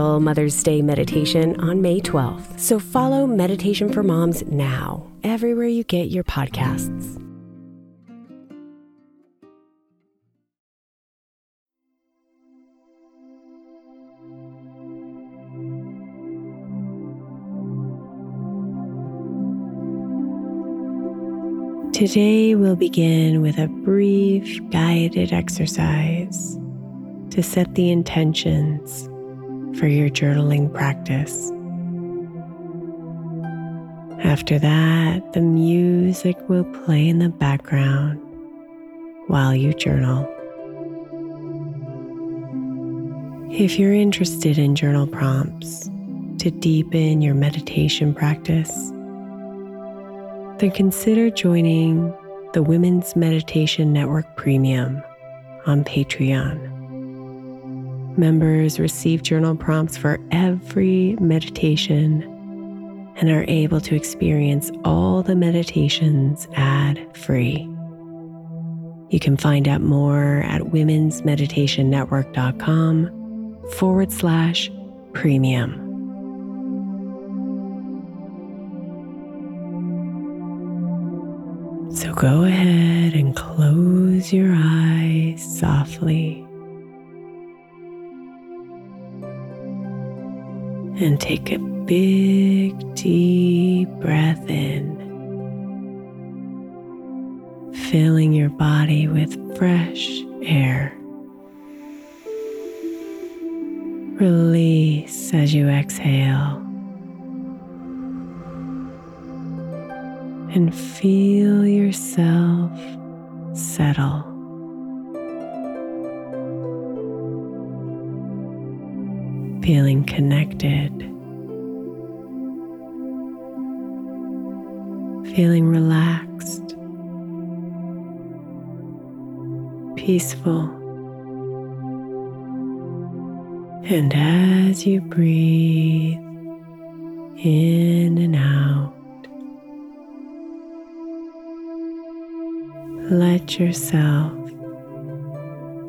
special Mother's Day meditation on May 12th. So follow Meditation for Moms now, everywhere you get your podcasts. Today, we'll begin with a brief guided exercise to set the intentions for your journaling practice. After that, the music will play in the background while you journal. If you're interested in journal prompts to deepen your meditation practice, then consider joining the Women's Meditation Network Premium on Patreon. Members receive journal prompts for every meditation and are able to experience all the meditations ad free. You can find out more at womensmeditationnetwork.com forward slash premium. So go ahead and close your eyes softly. And take a big, deep breath in, filling your body with fresh air. Release as you exhale. and feel yourself settle. Feeling connected, feeling relaxed, peaceful. And as you breathe in and out, let yourself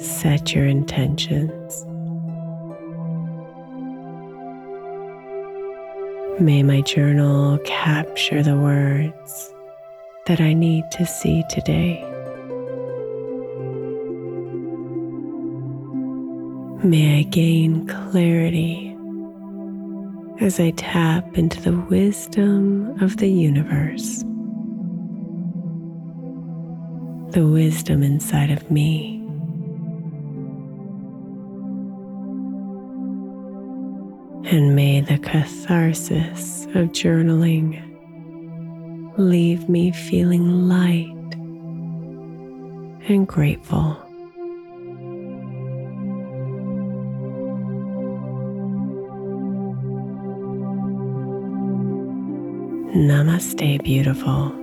set your intentions. May my journal capture the words that I need to see today. May I gain clarity as I tap into the wisdom of the universe, the wisdom inside of me. And may the catharsis of journaling leave me feeling light and grateful. Namaste, beautiful.